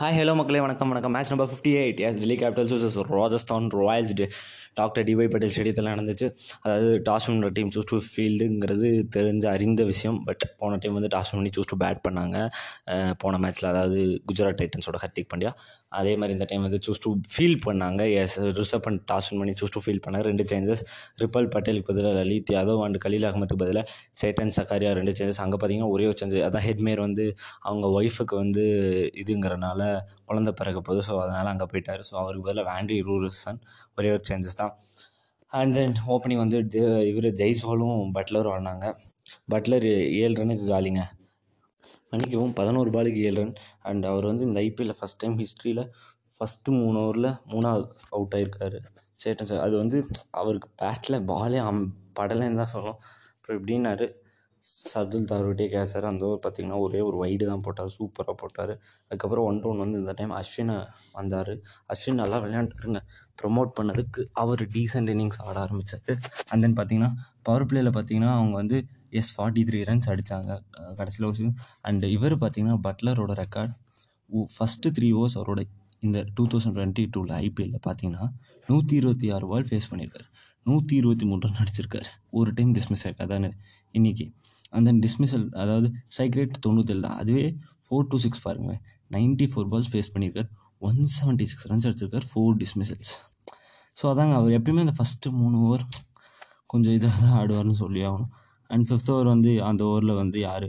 Hi hello மக்களே வணக்கம் வணக்கம். Match number fifty eight yes Delhi Capitals versus Rajasthan Royals doctor DY Patil ஸ்டேடியத்தில் நடந்துச்சு. அதாவது டாஸ் பண்ணுற டீம் சூஸ் டு ஃபீல்டுங்கிறது தெரிஞ்ச அறிந்த விஷயம். பட் போன டைம் வந்து டாஸ் பண்ணி சூஸ் டு பேட் பண்ணாங்க. போன மேட்ச்சில் அதாவது குஜராத் டைட்டன்ஸோட ஹர்திக் பாண்டியா அதே மாதிரி இந்த டைம் வந்து சூஸ் டூ ஃபீல் பண்ணாங்க. எஸ் ரிசர்வ் பண்ணி டாஸ் பண்ணி சூஸ் டூ ஃபீல் பண்ணாங்க. ரெண்டு சேஞ்சஸ் ரிப்பல் பட்டேலுக்கு பதிலாக லலித் யாதவ் அண்ட் கலீல் அகமதுக்கு பதிலாக சேட்டன் சக்காரியா ரெண்டு சேஞ்சஸ் அங்கே பார்த்தீங்கன்னா ஒரே ஒரு சேஞ்ச் அதான் ஹெட்மேர் வந்து அவங்க ஒய்ஃபுக்கு வந்து இதுங்கிறனால குழந்த பிறக்க போது ஸோ அதனால் அங்கே போயிட்டார். ஸோ அவருக்கு பதிலாக வேண்டி ரூரசன் ஒரே ஒரு சேஞ்சஸ் தான். அண்ட் தென் ஓப்பனிங் வந்து இவர் ஜெய்ஸ்வாலும் பட்லரும் ஆடினாங்க பட்லர் ஏழு ரன்னுக்கு காலிங்க. மன்னிக்கவும் பதினோரு பாலுக்கு ஏழு ரன். அண்ட் அவர் வந்து இந்த ஐபிஎல்ல ஃபஸ்ட் டைம் ஹிஸ்ட்ரியில் ஃபஸ்ட்டு மூணு ஓவரில் மூணாவது அவுட் ஆகிருக்காரு சேட்டன் சார் அது வந்து அவருக்கு பேட்டில் பாலே அம் படலைன்னு தான் சொல்லணும். அப்புறம் எப்படின்னாரு? சர்துல் தாரூட்டே கேட்சார். அந்த ஓவர் பார்த்திங்கன்னா ஒரே ஒரு வைடு தான் போட்டார் சூப்பராக போட்டார். அதுக்கப்புறம் ஒன் டவுன் வந்து இந்த டைம் அஸ்வினை வந்தார். அஸ்வின் நல்லா விளையாண்டுருங்க ப்ரொமோட் பண்ணதுக்கு அவர் டீசென்ட் இன்னிங்ஸ் ஆட ஆரம்பித்தார் அண்ட் தென் பார்த்தீங்கன்னா பவர் பிளேயில் பார்த்தீங்கன்னா அவங்க வந்து எஸ் ஃபார்ட்டி த்ரீ ரன்ஸ் அடித்தாங்க கடைசியில் ஒரு அண்ட் இவர் பார்த்தீங்கன்னா பட்லரோட ரெக்கார்ட் ஃபஸ்ட்டு த்ரீ ஓவர்ஸ் அவரோட இந்த டூ தௌசண்ட் டுவெண்ட்டி டூவில் ஐபிஎல்லில் பார்த்தீங்கன்னா நூற்றி இருபத்தி ஆறு பால் ஃபேஸ் பண்ணியிருக்காரு. நூற்றி இருபத்தி மூணு ரன் அடிச்சிருக்காரு. ஒரு டைம் டிஸ்மிஸ் ஆயிருக்கு. அதானே இன்றைக்கி அந்த டிஸ்மிஸல் அதாவது ஸ்ட்ரைக் ரேட் தொண்ணூத்தேழு தான். அதுவே ஃபோர் டூ சிக்ஸ் பாருங்கள் நைன்ட்டி ஃபோர் பால்ஸ் ஃபேஸ் பண்ணியிருக்கார். ஒன் செவன்ட்டி சிக்ஸ் ரன்ஸ் அடிச்சிருக்கார். ஃபோர் டிஸ்மிசல்ஸ் ஸோ அதாங்க அவர் எப்பயுமே அந்த ஃபஸ்ட்டு மூணு ஓவர் கொஞ்சம் இதாக தான் ஆடுவார்னு சொல்லி ஆகணும். அண்ட் ஃபிஃப்த் ஓவர் வந்து அந்த ஓவரில் வந்து யார்?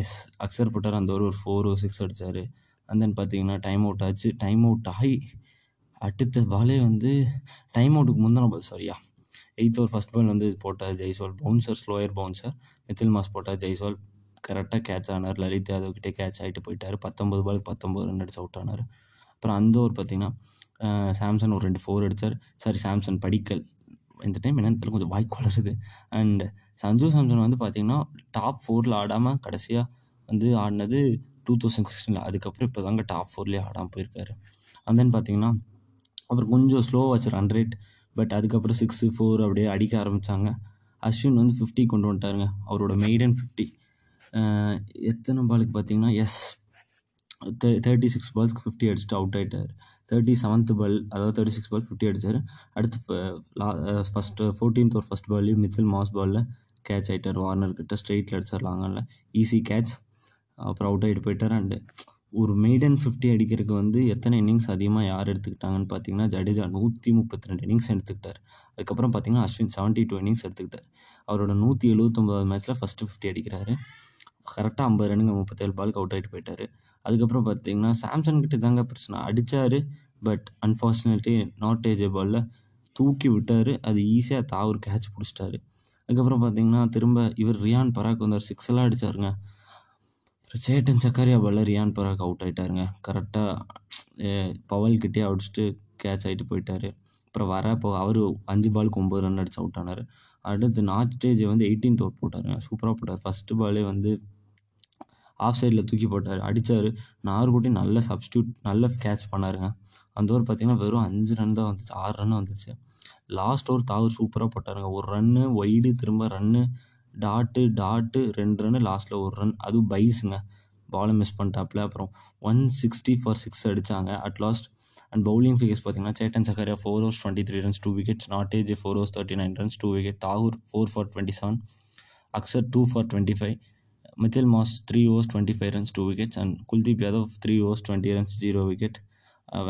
எஸ் அக்சர் பட்டார் அந்த ஓவர் ஒரு ஃபோர் ஓ சிக்ஸ் அடித்தார் அண்ட் தென் பார்த்தீங்கன்னா டைம் அவுட் ஆச்சு. டைம் அவுட் ஆகி அடுத்த பாலே வந்து டைம் அவுட்டுக்கு முந்தின பால் சாரியா எயித் ஓவர் ஃபஸ்ட் பால் வந்து போட்டார் Jaiswal. Bouncer slower bouncer Mitchell Marsh போட்டார் ஜெய்ஸ்வால். கரெக்டாக கேட்ச் ஆனார். லலித் யாதவ் கிட்டே கேட்ச் ஆகிட்டு போயிட்டார். பத்தொம்பது பாலுக்கு பத்தொம்பது ரன் அடிச்சு அவுட் ஆனார். அப்புறம் அந்த ஓவர் பார்த்தீங்கன்னா சாம்சன் ஒரு ரெண்டு ஃபோர் அடித்தார் சாரி சாம்சன் படிக்கல். இந்த டைம் என்னன்னு தெரியல கொஞ்சம் வாய்க்கு வளருது. அண்ட் சஞ்சு சாம்சன் வந்து பார்த்தீங்கன்னா டாப் ஃபோரில் ஆடாமல் கடைசியாக வந்து ஆடினது டூ தௌசண்ட் சிக்ஸ்டீனில் அதுக்கப்புறம் இப்போ தாங்க டாப் ஃபோர்லேயே ஆடாமல் போயிருக்காரு. அண்ட் தென் பார்த்தீங்கன்னா அப்புறம் கொஞ்சம் ஸ்லோ வச்சு ரன் ரேட் பட் அதுக்கப்புறம் சிக்ஸு ஃபோர் அப்படியே அடிக்க ஆரம்பித்தாங்க அஸ்வின் வந்து ஃபிஃப்டி கொண்டு வந்துட்டாருங்க. அவரோட மெய்டன் ஃபிஃப்டி எத்தனை பாலுக்கு பார்த்தீங்கன்னா எஸ் தேர்ட்டி சிக்ஸ் பால்ஸ்க்கு ஃபிஃப்டி அடிச்சுட்டு அவுட் ஆகிட்டார் தேர்ட்டி செவன்த் பால் அதாவது தேர்ட்டி சிக்ஸ் பால் ஃபிஃப்டி அடித்தார் அடுத்து ஃபஸ்ட்டு ஃபோர்டீன்த் ஒரு ஃபஸ்ட் பால்லையும் மித்தில் மாஸ் பாலில் கேட்ச் ஆகிட்டார் வார்னர் கிட்ட ஸ்ட்ரெயிட்டில் அடிச்சார் லாங்கில் ஈஸி கேட்ச் அப்புறம் அவுட் ஆகிட்டு போயிட்டார். அண்டு ஒரு மெய்டன் ஃபிஃப்டி அடிக்கிறதுக்கு வந்து எத்தனை இன்னிங்ஸ் அதிகமாக யார் எடுத்துக்கிட்டாங்கன்னு பார்த்தீங்கன்னா ஜடேஜா நூற்றி முப்பத்தி ரெண்டு இன்னிங்ஸ் எடுத்துக்கிட்டார். அதுக்கப்புறம் பார்த்தீங்கன்னா அஸ்வின் செவன்ட்டி டூ இன்னிங்ஸ் எடுத்துக்கிட்டார். அவரோட நூற்றி எழுபத்தொம்போது மேட்ச்சில் ஃபஸ்ட்டு ஃபிஃப்டி அடிக்கிறாரு. கரெக்டாக ஐம்பது ரன்னுங்க முப்பத்தேழு பாலுக்கு அவுட் ஆகிட்டு போயிட்டார். அதுக்கப்புறம் பார்த்தீங்கன்னா சாம்சன் கிட்ட தாங்க பிரச்சனை. அடித்தார் பட் அன்ஃபார்ச்சுனேட்லி நாட் ஏஜ் பாலில் தூக்கி விட்டார். அது ஈஸியாக தாவூர் கேட்ச் பிடிச்சிட்டாரு. அதுக்கப்புறம் பார்த்தீங்கன்னா திரும்ப இவர் ரியான் பராக் வந்தார் சிக்ஸ் எல்லாம் அடித்தாருங்க அப்புறம் சேட்டன் சக்காரியா பாலில் ரியான் பராக் அவுட் ஆகிட்டாருங்க கரெக்டாக பவல்கிட்டே அடிச்சுட்டு கேட்ச் ஆகிட்டு போயிட்டார். அப்புறம் வர இப்போ அவர் அஞ்சு பாலுக்கு ஒம்பது ரன் அடிச்சு அவுட் ஆனார். அடுத்து நார்த் ஸ்டேஜ் வந்து எயிட்டீன்த் அவுட் போட்டாருங்க. சூப்பராக போட்டார். ஃபஸ்ட்டு பாலே வந்து ஆஃப் சைடில் தூக்கி போட்டார். அடித்தார் நாகர்கோட்டி நல்ல சப்ஸ்டியூட் நல்ல கேட்ச் பண்ணாருங்க. அந்த ஓவர் பார்த்திங்கன்னா வெறும் அஞ்சு ரன் தான் வந்துச்சு. ஆறு ரன் வந்துச்சு. லாஸ்ட் ஓவர் தாகூர் சூப்பராக போட்டாருங்க. ஒரு ரன்னு ஒய்டு திரும்ப ரன்னு டாட்டு டாட்டு ரெண்டு ரன்னு லாஸ்ட்டில் ஒரு ரன் அதுவும் பைஸுங்க பாலை மிஸ் பண்ணிட்டாப்புல அப்புறம் ஒன் சிக்ஸ்டி ஃபார் சிக்ஸ் அடித்தாங்க at last and bowling figures பார்த்தீங்கன்னா Chetan Sakariya four overs twenty three runs two wickets Nortje four overs thirty nine runs two wicket Thakur four for twenty seven Axar two for twenty five Mitchell Marsh three overs twenty five runs two wickets and Kuldeep Yadav three overs twenty runs zero wicket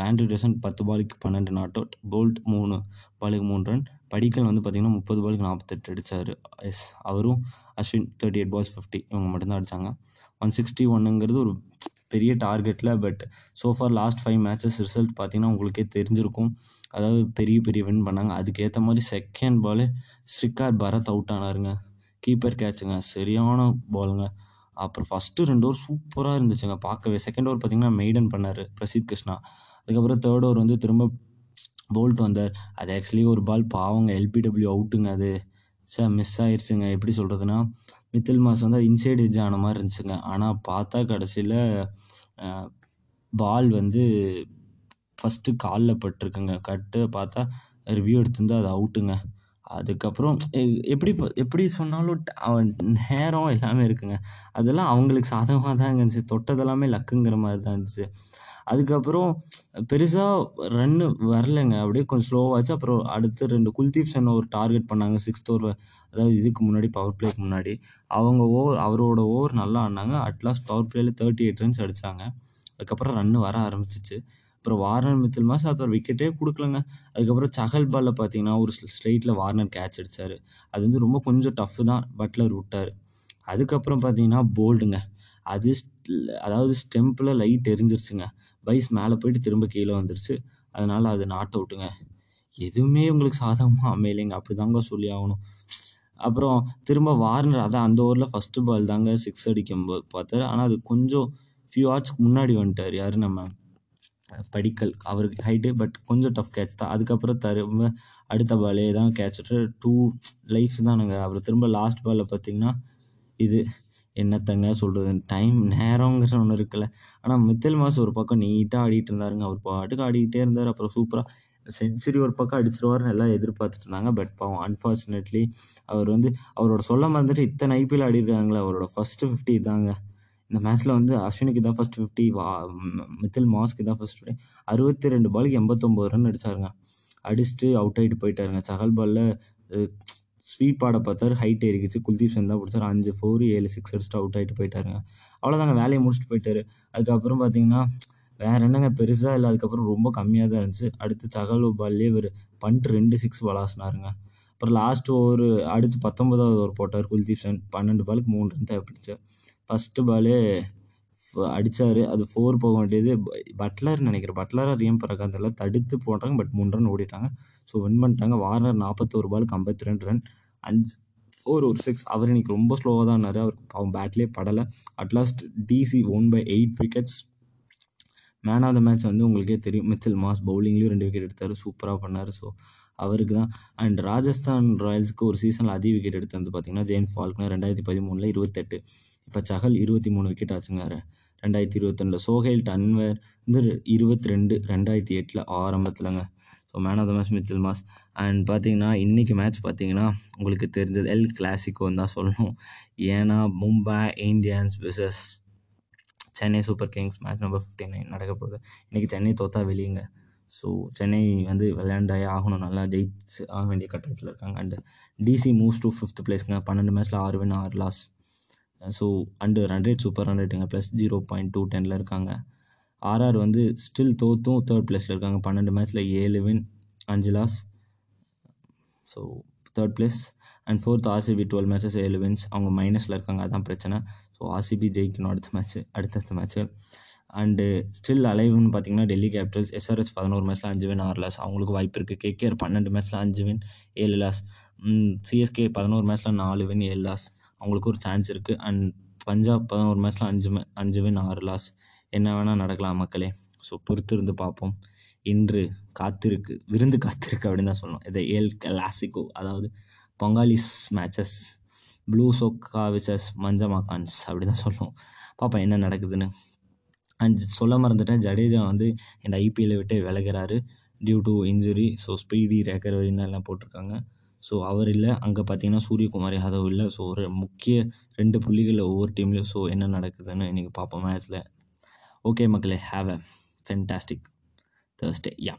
van der Dussen பத்து பாலுக்கு பன்னெண்டு not out bolt மூணு பாலுக்கு மூணு run படிக்கல் வந்து பார்த்திங்கன்னா முப்பது பாலுக்கு நாற்பத்தெட்டு அடித்தார் எஸ் அவரும் Ashwin thirty eight balls fifty இவங்க மட்டும்தான் அடித்தாங்க ஒன் சிக்ஸ்டி ஒன்னுங்கிறது ஒரு பெரிய டார்கெட்டில் but so far last five matches result பார்த்தீங்கன்னா உங்களுக்கே தெரிஞ்சிருக்கும். அதாவது பெரிய பெரிய வின் பண்ணாங்க. அதுக்கேற்ற மாதிரி செகண்ட் பாலே ஸ்ரிக்கார் பரத் அவுட் ஆனாருங்க. கீப்பர் கேட்சுங்க சரியான பாலுங்க அப்புறம் ஃபஸ்ட்டு ரெண்டு ஓவர் சூப்பராக இருந்துச்சுங்க பார்க்கவே. செகண்ட் ஓவர் பார்த்திங்கன்னா மெய்டன் பண்ணார் பிரசித் கிருஷ்ணா. அதுக்கப்புறம் தேர்ட் ஓவர் வந்து திரும்ப போல்ட் வந்தார். அது ஆக்சுவலி ஒரு பால் பாவங்க எல்பிடபிள்யூ அவுட்டுங்க அது. சார் மிஸ் ஆயிடுச்சுங்க எப்படி சொல்கிறதுனா மித்தில் மாஸ் வந்து இன்சைட் எஜ் ஆன மாதிரி இருந்துச்சுங்க. ஆனால் பார்த்தா கடைசியில் பால் வந்து ஃபஸ்ட்டு காலில் பட்டிருக்குங்க. கட்டு பார்த்தா ரிவ்யூ எடுத்திருந்தா அது அவுட்டுங்க அதுக்கப்புறம் எப்படி எப்படி சொன்னாலும் அவன் நேரம் எல்லாமே இருக்குங்க. அதெல்லாம் அவங்களுக்கு சாதகமாக தான் இருந்துச்சு. தொட்டதெல்லாமே லக்குங்கிற மாதிரி தான் இருந்துச்சு. அதுக்கப்புறம் பெருசாக ரன்னு வரலைங்க. அப்படியே கொஞ்சம் ஸ்லோவாச்சு அப்புறம் அடுத்து ரெண்டு குல்தீப் சென்னை ஒரு டார்கெட் பண்ணாங்க. சிக்ஸ்த் ஓவர் அதாவது இதுக்கு முன்னாடி பவர் பிளேக்கு முன்னாடி. அவங்க ஓவர் அவரோட ஓவர் நல்லா ஆனாங்க அட்லாஸ்ட் பவர் பிளேயில் தேர்ட்டி எயிட் ரன்ஸ் அடித்தாங்க அதுக்கப்புறம் ரன்னு வர ஆரம்பிச்சிச்சு. அப்புறம் வார்னர் மித்தல் மாஸ் அப்புறம் விக்கெட்டே கொடுக்கலங்க. அதுக்கப்புறம் சகல் பாலில் பார்த்தீங்கன்னா ஒரு ஸ்ட்ரைட்டில் வார்னர் கேட்ச் அடித்தார் அது வந்து ரொம்ப கொஞ்சம் டஃப் தான். பட்லர் விட்டார். அதுக்கப்புறம் பார்த்தீங்கன்னா போல்டுங்க அது அதாவது ஸ்டெம்பில் லைட் எரிஞ்சிருச்சுங்க. பைஸ் மேலே போயிட்டு திரும்ப கீழே வந்துருச்சு. அதனால் அது நாட் அவுட்டுங்க எதுவுமே உங்களுக்கு சாதகமாக அமையலைங்க. அப்படி தாங்க சொல்லி ஆகணும். அப்புறம் திரும்ப வார்னர் அதான் அந்த ஓவரில் ஃபஸ்ட்டு பால் தாங்க சிக்ஸ் அடிக்கும் போது பார்த்தாரு. ஆனால் அது கொஞ்சம் ஃபியூ ஹார்ட்ஸ்க்கு முன்னாடி வந்துட்டார். யார் நம்ம படிக்கல். அவருக்கு ஹைட்டு பட் கொஞ்சம் டஃப் கேட்ச் தான். அதுக்கப்புறம் திரும்ப அடுத்த பாலே தான் கேட்ச் டூ லைஃப்ஸ் தானுங்க. அப்புறம் திரும்ப லாஸ்ட் பாலில் பார்த்தீங்கன்னா இது என்னத்தங்க சொல்கிறது டைம் நேரங்கிற ஒன்று இருக்குல்ல. ஆனால் மித்தல் மாஸ் ஒரு பக்கம் நீட்டாக ஆடிட்டு இருந்தாருங்க. அவர் பாட்டுக்கு ஆடிக்கிட்டே இருந்தார். அப்புறம் சூப்பராக செஞ்சுரி ஒரு பக்கம் அடிச்சிருவாருன்னு எல்லாம் எதிர்பார்த்துட்டு இருந்தாங்க. பட் பாவம் அன்ஃபார்ச்சுனேட்லி அவர் வந்து அவரோட சொல்ல மறந்துட்டு இத்தனை ஐபிஎல் ஆடிருக்காங்களே அவரோட ஃபஸ்ட்டு ஃபிஃப்டி தாங்க இந்த மேட்ச்சில் வந்து அஸ்வினுக்கு தான் ஃபஸ்ட் ஃபிஃப்டி வா மித்தில் மாஸ்க்கு தான் ஃபஸ்ட் ஃபிஃப்டி அறுபத்தி ரெண்டு பாலுக்கு எண்பத்தொம்போது ரன் அடிச்சாருங்க. அடிச்சுட்டு அவுட் ஆகிட்டு போயிட்டாருங்க. சகல் பாலில் ஸ்வீப் ஆட பார்த்தாரு. ஹைட் ஏறிக்கிச்சு. குல்தீப் சென் தான் பிடிச்சார் அஞ்சு ஃபோர் ஏழு சிக்ஸ் அடிச்சுட்டு அவுட் ஆகிட்டு போயிட்டாருங்க. அவ்வளோதாங்க வேலையை முடிச்சுட்டு போயிட்டாரு. அதுக்கப்புறம் பார்த்தீங்கன்னா வேற என்னங்க? பெருசாக இல்லை. அதுக்கப்புறம் ரொம்ப கம்மியாக தான் இருந்துச்சு. அடுத்து சகல் பால்லேயே ஒரு பண்ட் ரெண்டு சிக்ஸ் வளாசினாருங்க அப்புறம் லாஸ்ட் ஓவர் அடுத்து பத்தொன்பதாவது ஓவர் போட்டார் குல்தீப் சன். பன்னெண்டு பாலுக்கு மூணு ரன் தேவைப்பட்டுச்சு ஃபஸ்ட்டு பாலே அடித்தார் அது ஃபோர் போக வேண்டியது. பட்லர் நினைக்கிறேன். பட்லராக ரியம் பிரகாந்த் தடுத்து போட்டாங்க. பட் மூணு ரன் ஓடிட்டாங்க. ஸோ வின் பண்ணிட்டாங்க. வார்னர் நாற்பத்தோரு பாலுக்கு ஐம்பத்தி ரெண்டு ரன் அஞ்சு ஃபோர் ஒரு சிக்ஸ் அவர் இன்னைக்கு ரொம்ப ஸ்லோவாக தான் இருந்தார் அவர் அவன் பேட்லேயே படலை. At last DC one by eight wickets man of the match வந்து உங்களுக்கே தெரியும். மித்தில் மாஸ் பவுலிங்லேயும் ரெண்டு விக்கெட் எடுத்தார். சூப்பராக பண்ணார். ஸோ அவருக்கு தான். அண்ட் ராஜஸ்தான் ராயல்ஸுக்கு ஒரு சீசனில் அதிக விக்கெட் எடுத்து வந்து பார்த்தீங்கன்னா ஜெயின் ஃபால்க்னர் ரெண்டாயிரத்தி பதிமூணில் இருபத்தெட்டு. இப்போ சஹல் இருபத்தி மூணு விக்கெட் ஆச்சுங்க ரெண்டாயிரத்தி இருபத்தொன்னில் சோஹேல் டன்வர் வந்து இருபத்தி ரெண்டு ரெண்டாயிரத்தி எட்டில் ஆரம்பத்தில்ங்க. So man of the match Mitchell Marsh and பார்த்தீங்கன்னா இன்றைக்கி மேட்ச் பார்த்தீங்கன்னா உங்களுக்கு தெரிஞ்சது எல் கிளாசிக்கோன்னு தான் சொல்லணும். ஏன்னா Mumbai Indians versus Chennai super kings match number fifty nine நடக்க போகுது. இன்றைக்கி சென்னை தோத்தா வெளியுங்க. ஸோ சென்னை வந்து விளையாண்டாயே ஆகணும். நல்லா ஜெயிச்சு ஆக வேண்டிய கட்டத்தில் இருக்காங்க. And DC moves to fifth பிளேஸ்ங்க பன்னெண்டு மேட்ச்சில் ஆறு வின் ஆறு loss so and run rate super run ரேட்டுங்க ப்ளஸ் ஜீரோ பாயிண்ட் டூ டெனில் இருக்காங்க. ஆர்ஆர் வந்து ஸ்டில் தோத்தும் தேர்ட் பிளேஸில் இருக்காங்க. பன்னெண்டு மேட்ச்சில் ஏழு வின் அஞ்சு loss so third place and fourth RCB twelve matches ஏழு வின்ஸ் அவங்க மைனஸில் இருக்காங்க. அதான் பிரச்சனை. ஸோ ஆர்சிபி ஜெயிக்கணும் அடுத்த மேட்ச்சு அடுத்தடுத்த மேட்ச்சு அண்டு ஸ்டில் அலைவ்னு பார்த்தீங்கன்னா டெல்லி கேபிட்டல்ஸ் எஸ்ஆர்எஸ் பதினோரு மேட்ச்சில் அஞ்சு வின் ஆறு லாஸ் அவங்களுக்கு வாய்ப்பு இருக்குது கேகேஆர் பன்னெண்டு மேட்ச்சில் அஞ்சு வின் ஏழு லாஸ் சிஎஸ்கே பதினோரு மேட்ச்சில் நாலு வின் ஏழு லாஸ் அவங்களுக்கு ஒரு சான்ஸ் இருக்குது அண்ட் பஞ்சாப் பதினோரு மேட்ச்சில் அஞ்சு மே- அஞ்சு வின் ஆறு லாஸ் என்ன வேணால் நடக்கலாம் மக்களே. ஸோ பொறுத்திருந்து பார்ப்போம் இன்று காத்திருக்கு விருந்து காத்திருக்கு அப்படின்னு தான் சொல்லணும். இதை ஏல் கிளாசிக்கோ அதாவது பொங்காலிஸ் மேட்சஸ் ப்ளூ சோக்கா விசஸ் மஞ்சமாக்கான்ஸ் அப்படி தான் சொல்லுவோம் பார்ப்போம் என்ன நடக்குதுன்னு. அண்ட் சொல்ல மறந்துட்டேன் ஜடேஜா வந்து இந்த ஐபிஎல்லை விட்டு விலகிறாரு டியூ டு இன்ஜுரி ஸோ ஸ்பீடி ரேக்கர் தான் எல்லாம் போட்டிருக்காங்க. ஸோ அவர் இல்லை. அங்கே பார்த்தீங்கன்னா சூரியகுமார் யாதவ் இல்லை. ஸோ ஒரு முக்கிய ரெண்டு புள்ளிகள் ஒவ்வொரு டீம்லேயும் ஸோ என்ன நடக்குதுன்னு இன்றைக்கி பார்ப்போம் மேட்ச்சில் ஓகே மக்களே have a fantastic Thursday yeah